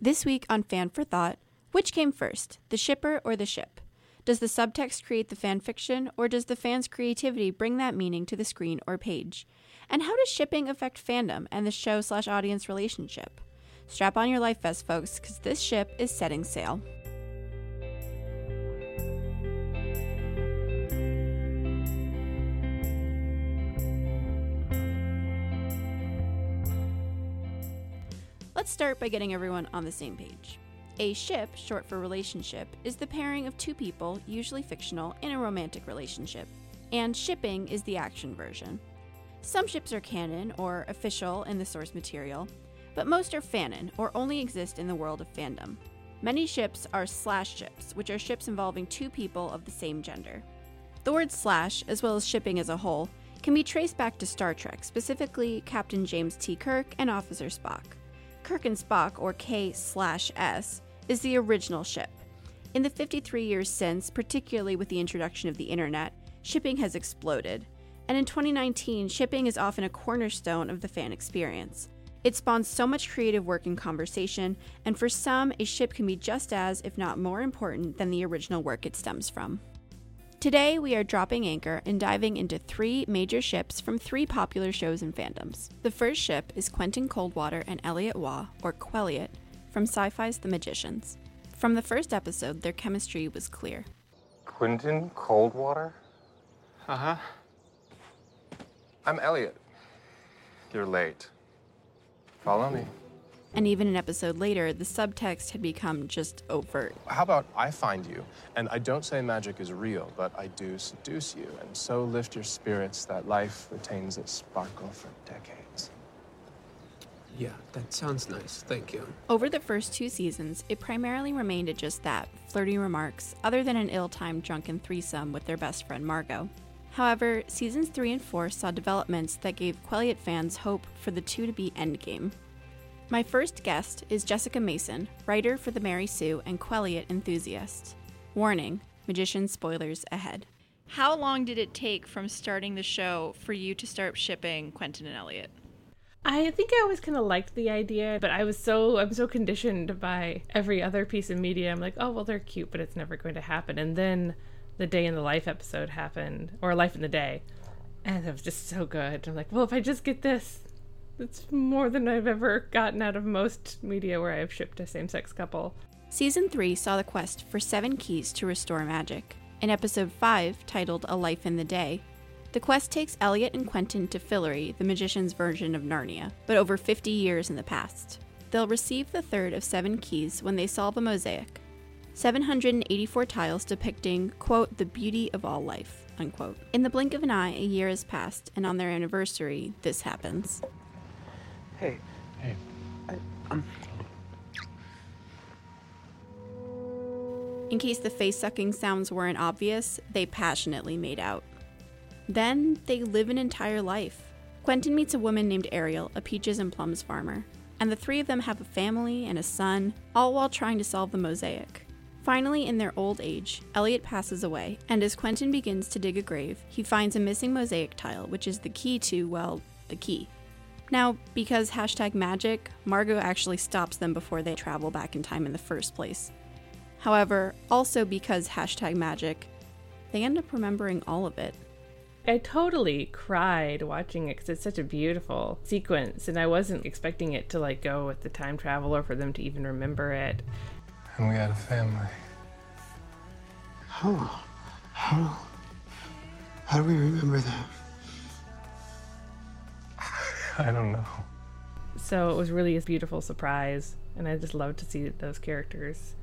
This week on Fan for Thought, which came first, the shipper or the ship? Does the subtext create the fan fiction, or does the fan's creativity bring that meaning to the screen or page? And how does shipping affect fandom and the show slash audience relationship? Strap on your life vest, folks, because this ship is setting sail. Let's start by getting everyone on the same page. A ship, short for relationship, is the pairing of two people, usually fictional, in a romantic relationship. And shipping is the action version. Some ships are canon or official in the source material, but most are fanon or only exist in the world of fandom. Many ships are slash ships, which are ships involving two people of the same gender. The word slash, as well as shipping as a whole, can be traced back to Star Trek, specifically Captain James T. Kirk and Officer Spock. Kirk and Spock, or K slash S, is the original ship. In the 53 years since, particularly with the introduction of the internet, shipping has exploded. And in 2019, shipping is often a cornerstone of the fan experience. It spawns so much creative work and conversation, and for some, a ship can be just as, if not more important, than the original work it stems from. Today, we are dropping anchor and diving into three major ships from three popular shows and fandoms. The first ship is Quentin Coldwater and Eliot Waugh, or Quelliot, from Syfy's The Magicians. From the first episode, their chemistry was clear. Quentin Coldwater? Uh huh. I'm Eliot. You're late. Follow me. And even an episode later, the subtext had become just overt. How about I find you, and I don't say magic is real, but I do seduce you, and so lift your spirits that life retains its sparkle for decades. Yeah, that sounds nice. Thank you. Over the first two seasons, it primarily remained at just that flirty remarks, other than an ill timed drunken threesome with their best friend Margo. However, seasons 3 and 4 saw developments that gave Quelliot fans hope for the two to be endgame. My first guest is Jessica Mason, writer for The Mary Sue and Quelliot enthusiast. Warning magician spoilers ahead. How long did it take from starting the show for you to start shipping Quentin and Eliot? I think I always kind of liked the idea, but I was so I'm so conditioned by every other piece of media. I'm like, oh well, they're cute, but it's never going to happen. And then the day in the life episode happened, or life in the day, and it was just so good. I'm like, well, if I just get this, it's more than I've ever gotten out of most media where I have shipped a same-sex couple. Season 3 saw the quest for seven keys to restore magic. In episode 5, titled A Life in the Day, the quest takes Eliot and Quentin to Fillory, the magician's version of Narnia, but over 50 years in the past. They'll receive the third of seven keys when they solve a mosaic. 784 tiles depicting, quote, the beauty of all life, unquote. In the blink of an eye, a year has passed, and on their anniversary, this happens. Hey. Hey. I, um. In case the face sucking sounds weren't obvious, they passionately made out. Then they live an entire life. Quentin meets a woman named Arielle, a peaches and plums farmer, and the three of them have a family and a son, all while trying to solve the mosaic. Finally, in their old age, Eliot passes away, and as Quentin begins to dig a grave, he finds a missing mosaic tile, which is the key to, well, the key. Now, because hashtag magic, Margo actually stops them before they travel back in time in the first place. However, also because hashtag magic, they end up remembering all of it. I totally cried watching it because it's such a beautiful sequence, and I wasn't expecting it to like go with the time travel or for them to even remember it. And we had a family. How? How? How do we remember that? I don't know. So it was really a beautiful surprise, and I just love to see those characters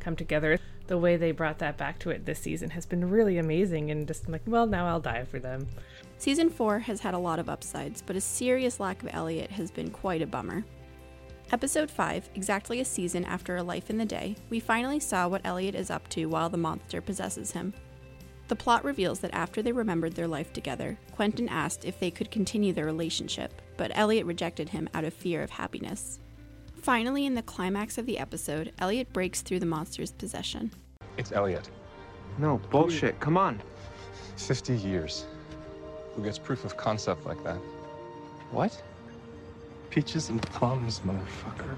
come together. The way they brought that back to it this season has been really amazing, and just like, well, now I'll die for them. Season 4 has had a lot of upsides, but a serious lack of Eliot has been quite a bummer. Episode 5, exactly a season after A Life in the Day, we finally saw what Eliot is up to while the monster possesses him. The plot reveals that after they remembered their life together, Quentin asked if they could continue their relationship, but Eliot rejected him out of fear of happiness. Finally, in the climax of the episode, Eliot breaks through the monster's possession. It's Eliot. No, bullshit. Come on. 50 years. Who gets proof of concept like that? What? Peaches and plums, motherfucker.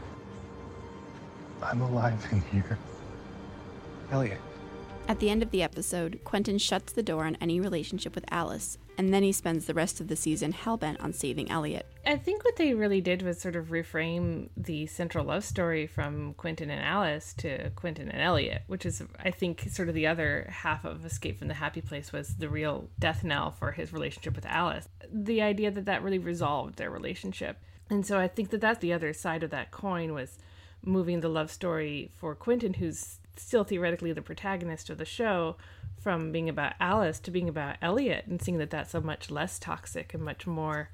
I'm alive in here. Eliot. At the end of the episode, Quentin shuts the door on any relationship with Alice, and then he spends the rest of the season hellbent on saving Eliot. I think what they really did was sort of reframe the central love story from Quentin and Alice to Quentin and Eliot, which is, I think, sort of the other half of Escape from the Happy Place was the real death knell for his relationship with Alice. The idea that that really resolved their relationship. And so I think that that's the other side of that coin was moving the love story for Quentin, who's still theoretically the protagonist of the show, from being about Alice to being about Eliot, and seeing that that's a much less toxic and much more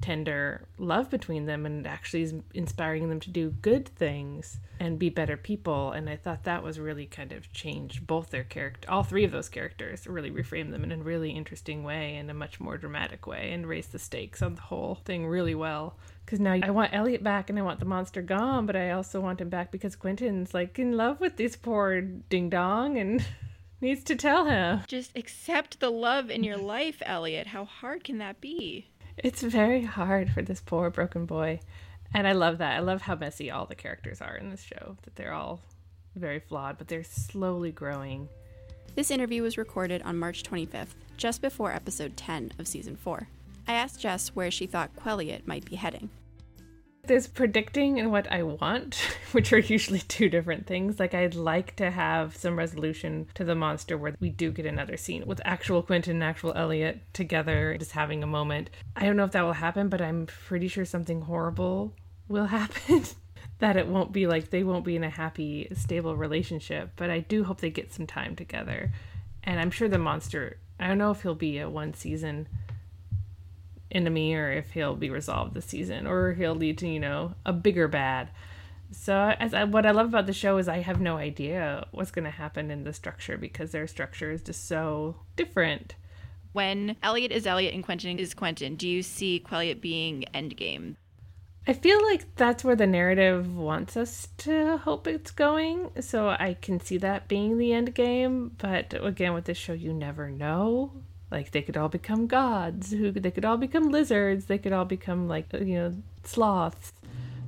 tender love between them and actually is inspiring them to do good things and be better people. And i thought that was really kind of changed both their character all three of those characters really reframed them in a really interesting way and a much more dramatic way and raised the stakes on the whole thing really well. Because now I want Eliot back and I want the monster gone, but I also want him back because Quentin's like in love with this poor ding dong and needs to tell him. Just accept the love in your life, Eliot. How hard can that be? It's very hard for this poor broken boy. And I love that. I love how messy all the characters are in this show, that they're all very flawed, but they're slowly growing. This interview was recorded on March 25th, just before episode 10 of season 4. I asked Jess where she thought Quelliot might be heading. There's predicting and what I want, which are usually two different things. Like, I'd like to have some resolution to the monster where we do get another scene with actual Quentin and actual Eliot together, just having a moment. I don't know if that will happen, but I'm pretty sure something horrible will happen. that it won't be like they won't be in a happy, stable relationship. But I do hope they get some time together. And I'm sure the monster, I don't know if he'll be a one season enemy or if he'll be resolved this season or he'll lead to you know a bigger bad so as I, what i love about the show is i have no idea what's going to happen in the structure because their structure is just so different when eliot is eliot and quentin is quentin do you see quelliot being endgame I feel like that's where the narrative wants us to hope it's going. So I can see that being the end game. But again, with this show, you never know. Like they could all become gods. Who they could all become lizards. They could all become like you know sloths.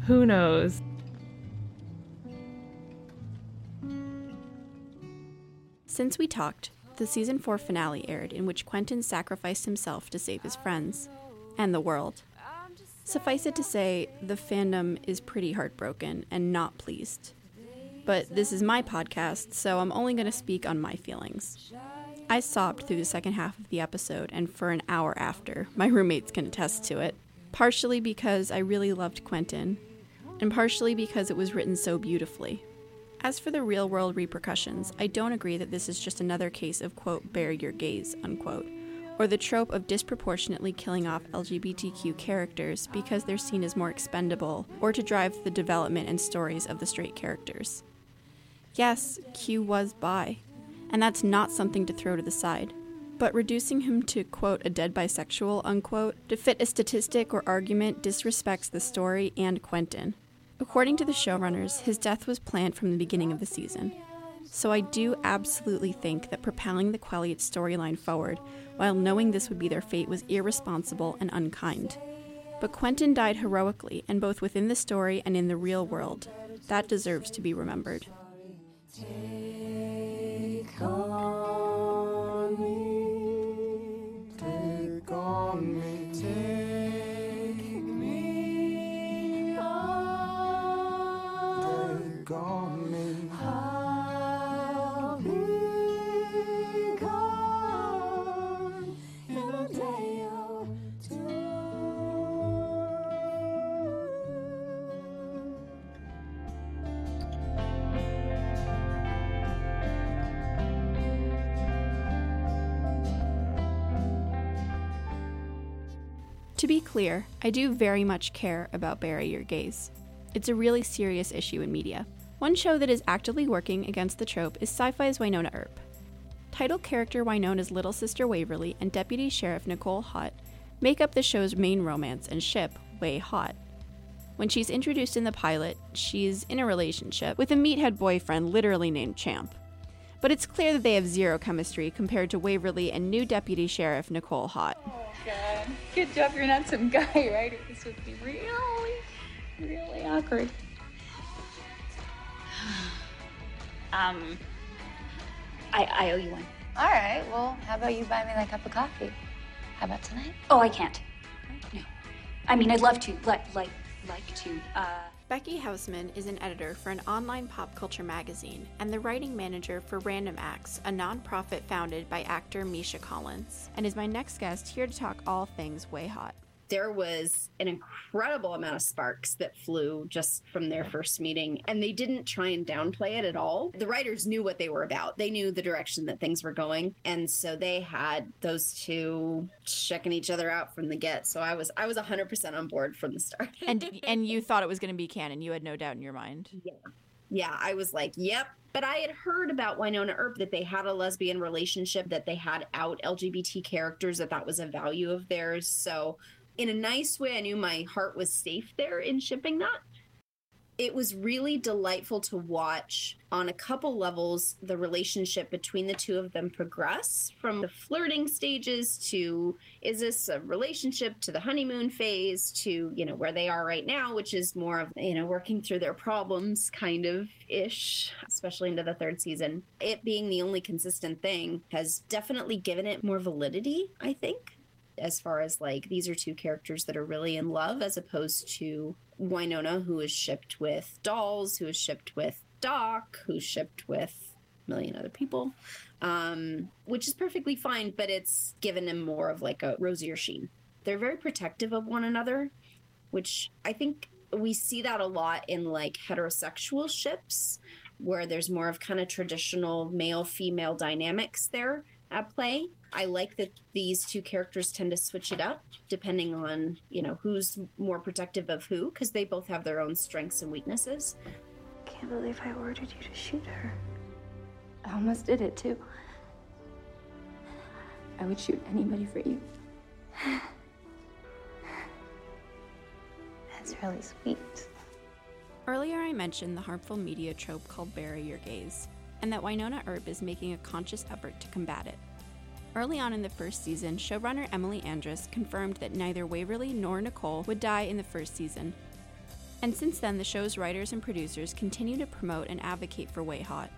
Who knows? Since we talked, the season 4 finale aired in which Quentin sacrificed himself to save his friends and the world. Suffice it to say, the fandom is pretty heartbroken and not pleased. But this is my podcast, so I'm only going to speak on my feelings. I sobbed through the second half of the episode and for an hour after. My roommates can attest to it. Partially because I really loved Quentin, and partially because it was written so beautifully. As for the real world repercussions, I don't agree that this is just another case of, quote, bury your gays, unquote, or the trope of disproportionately killing off LGBTQ characters because they're seen as more expendable, or to drive the development and stories of the straight characters. Yes, Q was bi, and that's not something to throw to the side. But reducing him to, quote, a dead bisexual, unquote, to fit a statistic or argument disrespects the story and Quentin. According to the showrunners, his death was planned from the beginning of the season. So I do absolutely think that propelling the Quelliot storyline forward while knowing this would be their fate was irresponsible and unkind. But Quentin died heroically, and both within the story and in the real world. That deserves to be remembered. Be clear, I do very much care about Your Gays. It's a really serious issue in media. One show that is actively working against the trope is Syfy's Wynonna Earp. Title character Wynonna's little sister Waverly and Deputy Sheriff Nicole Haught make up the show's main romance and ship, WayHaught. When she's introduced in the pilot, she's in a relationship with a meathead boyfriend literally named Champ. But it's clear that they have zero chemistry compared to Waverly and new Deputy Sheriff Nicole Haught. Oh, God. Good job you're not some guy, right? This would be really, really awkward. Um, I, I owe you one. All right, well, how about you buy me that cup of coffee? How about tonight? Oh, I can't. No. I mean, I'd love to, like, like, like to. Uh, Becky Hausman is an editor for an online pop culture magazine and the writing manager for Random Acts, a nonprofit founded by actor Misha Collins, and is my next guest here to talk all things WayHaught. There was an incredible amount of sparks that flew just from their first meeting and they didn't try and downplay it at all. The writers knew what they were about. They knew the direction that things were going and so they had those two checking each other out from the get. So i was i was 100% on board from the start. And and you thought it was going to be canon. You had no doubt in your mind. yeah. Yeah i was like yep. But i had heard about wynonna earp that they had a lesbian relationship that they had out lgbt characters that that was a value of theirs. So in a nice way i knew my heart was safe there in shipping that it was really delightful to watch on a couple levels the relationship between the two of them progress from the flirting stages to is this a relationship to the honeymoon phase to you know where they are right now which is more of you know working through their problems kind of ish especially into the third season. It being the only consistent thing has definitely given it more validity i think as far as like these are two characters that are really in love as opposed to Wynonna who is shipped with Dolls, who is shipped with Doc, who's shipped with a million other people. Um, which is perfectly fine, but it's given him more of like a rosier sheen. They're very protective of one another, which I think we see that a lot in like heterosexual ships where there's more of kind of traditional male female dynamics there at play. I like that these two characters tend to switch it up depending on, you know, who's more protective of who because they both have their own strengths and weaknesses. Can't believe I ordered you to shoot her. I almost did it too. I would shoot anybody for you. That's really sweet. Earlier, I mentioned the harmful media trope called bury your gays, and that Wynonna Earp is making a conscious effort to combat it. Early on in the first season, showrunner Emily Andras confirmed that neither Waverly nor Nicole would die in the first season. And since then, the show's writers and producers continue to promote and advocate for WayHaught.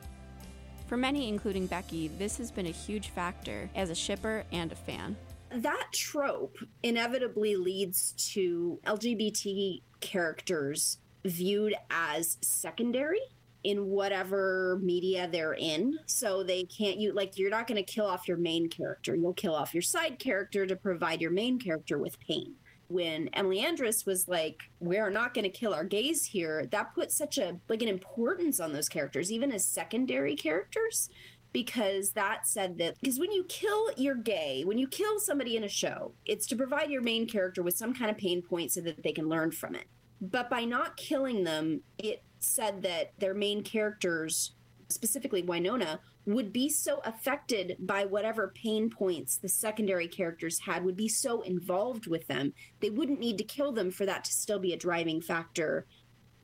For many, including Becky, this has been a huge factor as a shipper and a fan. That trope inevitably leads to LGBT characters viewed as secondary in whatever media they're in. So they can't you like you're not going to kill off your main character. You'll kill off your side character to provide your main character with pain. When Emily Andras was like, "We're not going to kill our gays here," that put such a like an importance on those characters, even as secondary characters, because that said that because when you kill your gay, when you kill somebody in a show, it's to provide your main character with some kind of pain point so that they can learn from it. But by not killing them, it said that their main characters, specifically Wynonna, would be so affected by whatever pain points the secondary characters had, would be so involved with them, they wouldn't need to kill them for that to still be a driving factor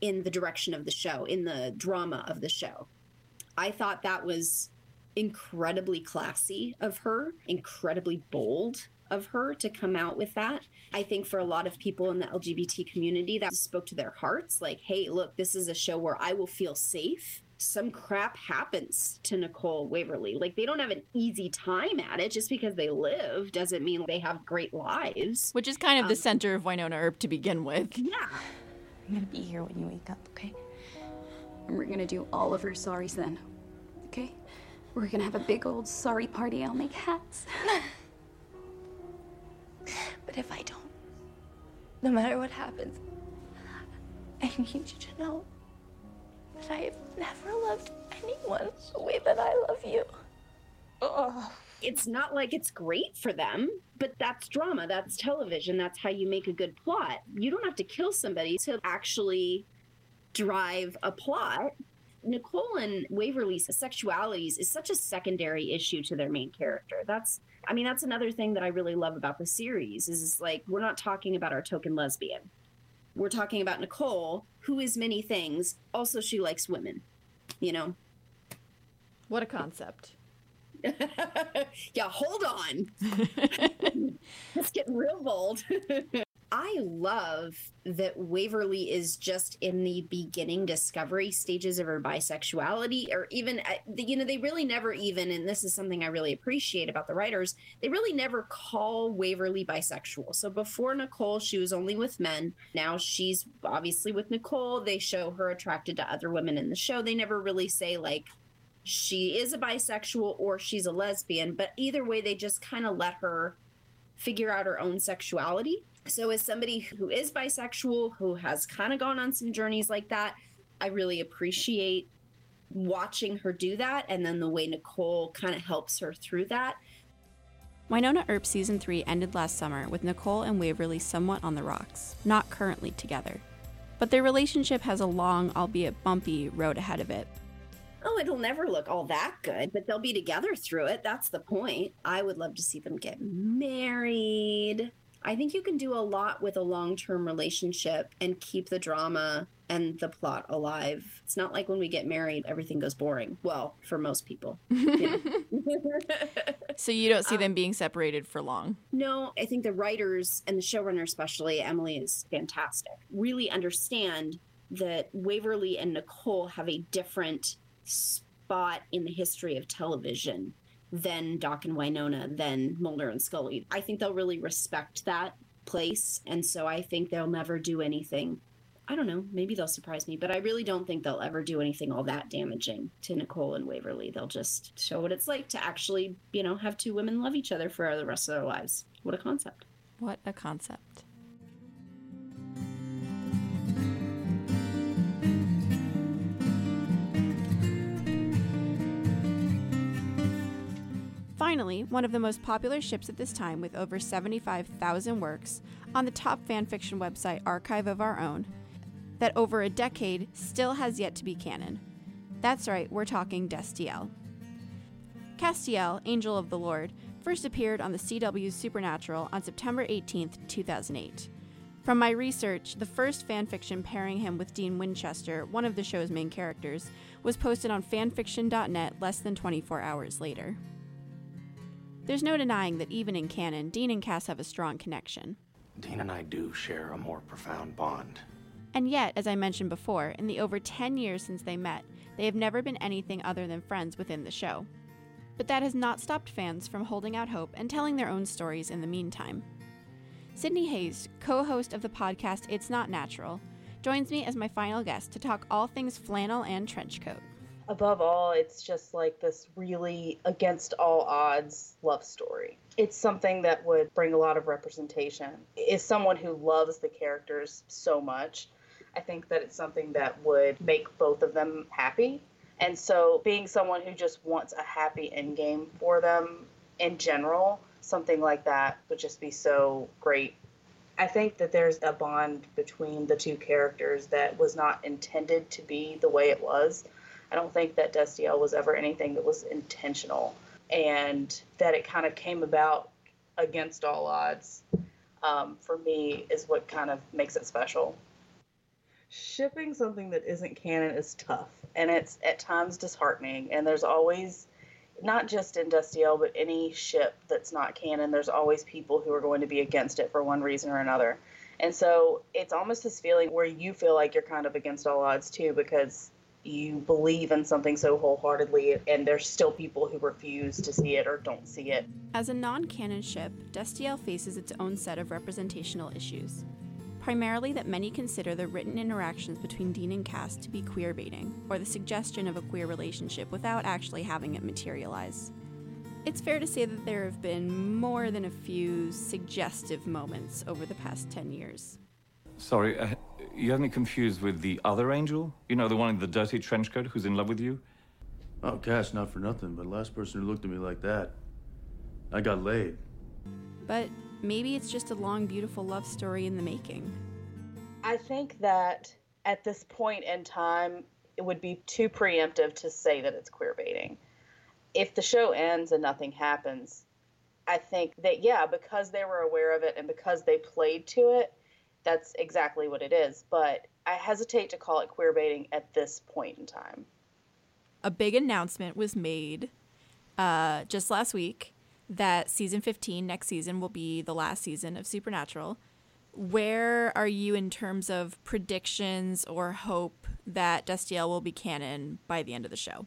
in the direction of the show, in the drama of the show. I thought that was incredibly classy of her, incredibly bold of her to come out with that. I think for a lot of people in the LGBT community, that spoke to their hearts like, hey, look, this is a show where I will feel safe. Some crap happens to Nicole Waverly. Like, they don't have an easy time at it. Just because they live doesn't mean they have great lives. Which is kind of the um, center of Wynonna Earp to begin with. Yeah. I'm gonna be here when you wake up, okay? And we're gonna do all of her sorries then, okay? We're gonna have a big old sorry party. I'll make hats. if I don't, no matter what happens, I need you to know that I have never loved anyone the way that I love you. Ugh. it's not like it's great for them, but that's drama, that's television, that's how you make a good plot. You don't have to kill somebody to actually drive a plot. Nicole and Waverly's sexualities is such a secondary issue to their main character. That's I mean that's another thing that I really love about the series is, like we're not talking about our token lesbian. We're talking about Nicole, who is many things. Also she likes women. You know? What a concept. yeah, hold on. It's getting real bold. I love that Waverly is just in the beginning discovery stages of her bisexuality, or even, uh, you know, they really never even, and this is something I really appreciate about the writers, they really never call Waverly bisexual. So before Nicole, she was only with men. Now she's obviously with Nicole. They show her attracted to other women in the show. They never really say, like, she is a bisexual or she's a lesbian, but either way, they just kind of let her figure out her own sexuality. So, as somebody who is bisexual, who has kind of gone on some journeys like that, I really appreciate watching her do that. And then the way Nicole kind of helps her through that. Wynonna Earp season 3 ended last summer with Nicole and Waverly somewhat on the rocks, not currently together. But their relationship has a long, albeit bumpy, road ahead of it. Oh, it'll never look all that good, but they'll be together through it. That's the point. I would love to see them get married. I think you can do a lot with a long term relationship and keep the drama and the plot alive. It's not like when we get married, everything goes boring. Well, for most people. so you don't see um, them being separated for long? No, I think the writers and the showrunner, especially Emily, is fantastic. Really understand that Waverly and Nicole have a different spot in the history of television than Doc and Wynonna, than Mulder and Scully. I think they'll really respect that place. And so I think they'll never do anything. I don't know, maybe they'll surprise me, but I really don't think they'll ever do anything all that damaging to Nicole and Waverly. They'll just show what it's like to actually, you know, have two women love each other for the rest of their lives. What a concept. What a concept. Finally, one of the most popular ships at this time with over 75,000 works on the top fanfiction website Archive of Our Own, that over a decade still has yet to be canon. That's right, we're talking Destiel. Castiel, Angel of the Lord, first appeared on the CW's Supernatural on September 18, 2008. From my research, the first fanfiction pairing him with Dean Winchester, one of the show's main characters, was posted on fanfiction.net less than 24 hours later. There's no denying that even in canon, Dean and Cas have a strong connection. Dean and I do share a more profound bond. And yet, as I mentioned before, in the over 10 years since they met, they have never been anything other than friends within the show. But that has not stopped fans from holding out hope and telling their own stories in the meantime. Sydney Hayes, co host of the podcast It's Not Natural, joins me as my final guest to talk all things flannel and trench coat above all, it's just like this really against all odds love story. It's something that would bring a lot of representation. Is someone who loves the characters so much, I think that it's something that would make both of them happy. And so, being someone who just wants a happy endgame for them in general, something like that would just be so great. I think that there's a bond between the two characters that was not intended to be the way it was I don't think that Destiel was ever anything that was intentional, and that it kind of came about against all odds. Um, for me, is what kind of makes it special. Shipping something that isn't canon is tough, and it's at times disheartening. And there's always, not just in Destiel, but any ship that's not canon, there's always people who are going to be against it for one reason or another. And so it's almost this feeling where you feel like you're kind of against all odds too, because you believe in something so wholeheartedly and there's still people who refuse to see it or don't see it. As a non-canon ship, Destiel faces its own set of representational issues. Primarily that many consider the written interactions between Dean and Cas to be queer baiting, or the suggestion of a queer relationship without actually having it materialize. It's fair to say that there have been more than a few suggestive moments over the past 10 years. Sorry, uh, you have me confused with the other angel? You know, the one in the dirty trench coat who's in love with you? Oh, Cas, not for nothing, but last person who looked at me like that, I got laid. But maybe it's just a long, beautiful love story in the making. I think that at this point in time, it would be too preemptive to say that it's queer baiting. If the show ends and nothing happens, I think that, yeah, because they were aware of it and because they played to it, that's exactly what it is. But I hesitate to call it queer baiting at this point in time. A big announcement was made uh, just last week that season 15 next season will be the last season of Supernatural. where are you in terms of predictions or hope that Destiel will be canon by the end of the show?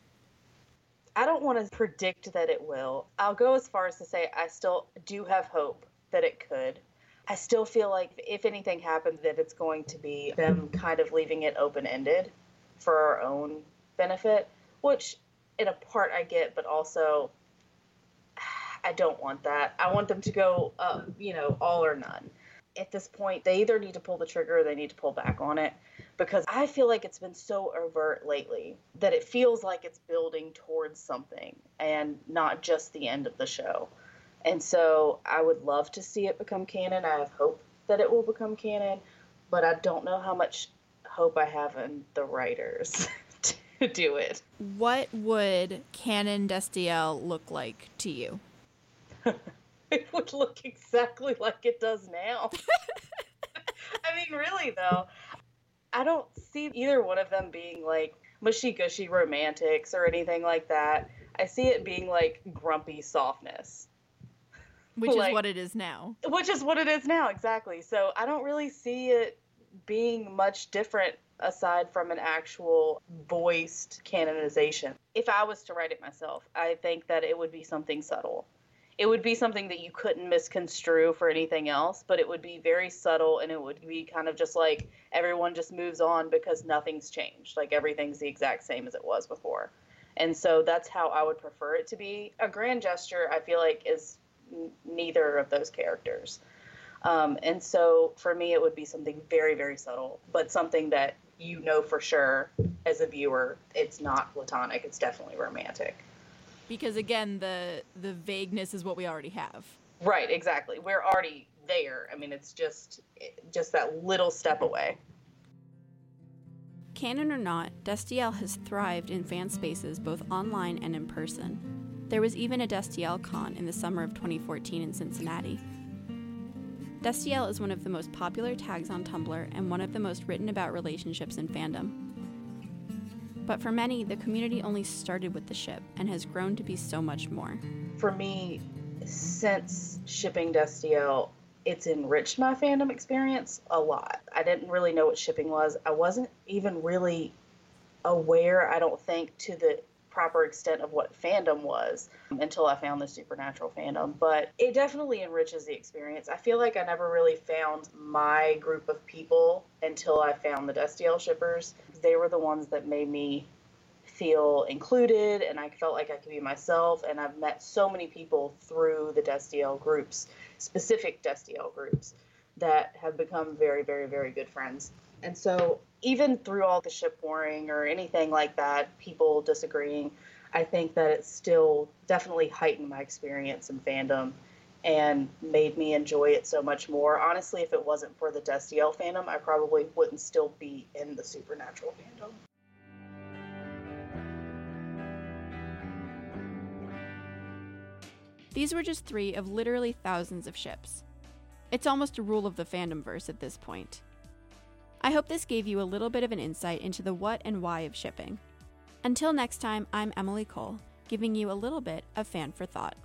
I don't want to predict that it will. I'll go as far as to say I still do have hope that it could. I still feel like if anything happens, that it's going to be them kind of leaving it open ended for our own benefit, which in a part I get, but also I don't want that. I want them to go, uh, you know, all or none. At this point, they either need to pull the trigger or they need to pull back on it because I feel like it's been so overt lately that it feels like it's building towards something and not just the end of the show. And so I would love to see it become canon. I have hope that it will become canon, but I don't know how much hope I have in the writers to do it. What would canon Destiel look like to you? it would look exactly like it does now. I mean, really, though, I don't see either one of them being like mushy gushy romantics or anything like that. I see it being like grumpy softness. Which like, is what it is now. Which is what it is now, exactly. So I don't really see it being much different aside from an actual voiced canonization. If I was to write it myself, I think that it would be something subtle it would be something that you couldn't misconstrue for anything else, but it would be very subtle and it would be kind of just like everyone just moves on because nothing's changed. Like everything's the exact same as it was before. And so that's how I would prefer it to be. A grand gesture, I feel like, is n- neither of those characters. Um, and so for me, it would be something very, very subtle, but something that you know for sure as a viewer, it's not platonic, it's definitely romantic. Because again the the vagueness is what we already have. Right exactly. We're already there. I mean it's just just that little step away. Canon or not destiel has thrived in fan spaces both online and in person there was even a destiel con in the summer of 2014 in cincinnati destiel is one of the most popular tags on tumblr and one of the most written about relationships in fandom but for many, the community only started with the ship and has grown to be so much more. For me, since shipping Destiel, it's enriched my fandom experience a lot. I didn't really know what shipping was. I wasn't even really aware, I don't think, to the proper extent of what fandom was until I found the supernatural fandom. But it definitely enriches the experience. I feel like I never really found my group of people until I found the Destiel shippers. They were the ones that made me feel included and I felt like I could be myself. And I've met so many people through the Destiel groups, specific Destiel groups, that have become very, very, very good friends. And so, even through all the ship warring or anything like that, people disagreeing, I think that it still definitely heightened my experience in fandom and made me enjoy it so much more. Honestly, if it wasn't for the Destiel fandom, I probably wouldn't still be in the Supernatural fandom. These were just three of literally thousands of ships. It's almost a rule of the fandom verse at this point. I hope this gave you a little bit of an insight into the what and why of shipping. Until next time, I'm Emily Cole, giving you a little bit of fan for thought.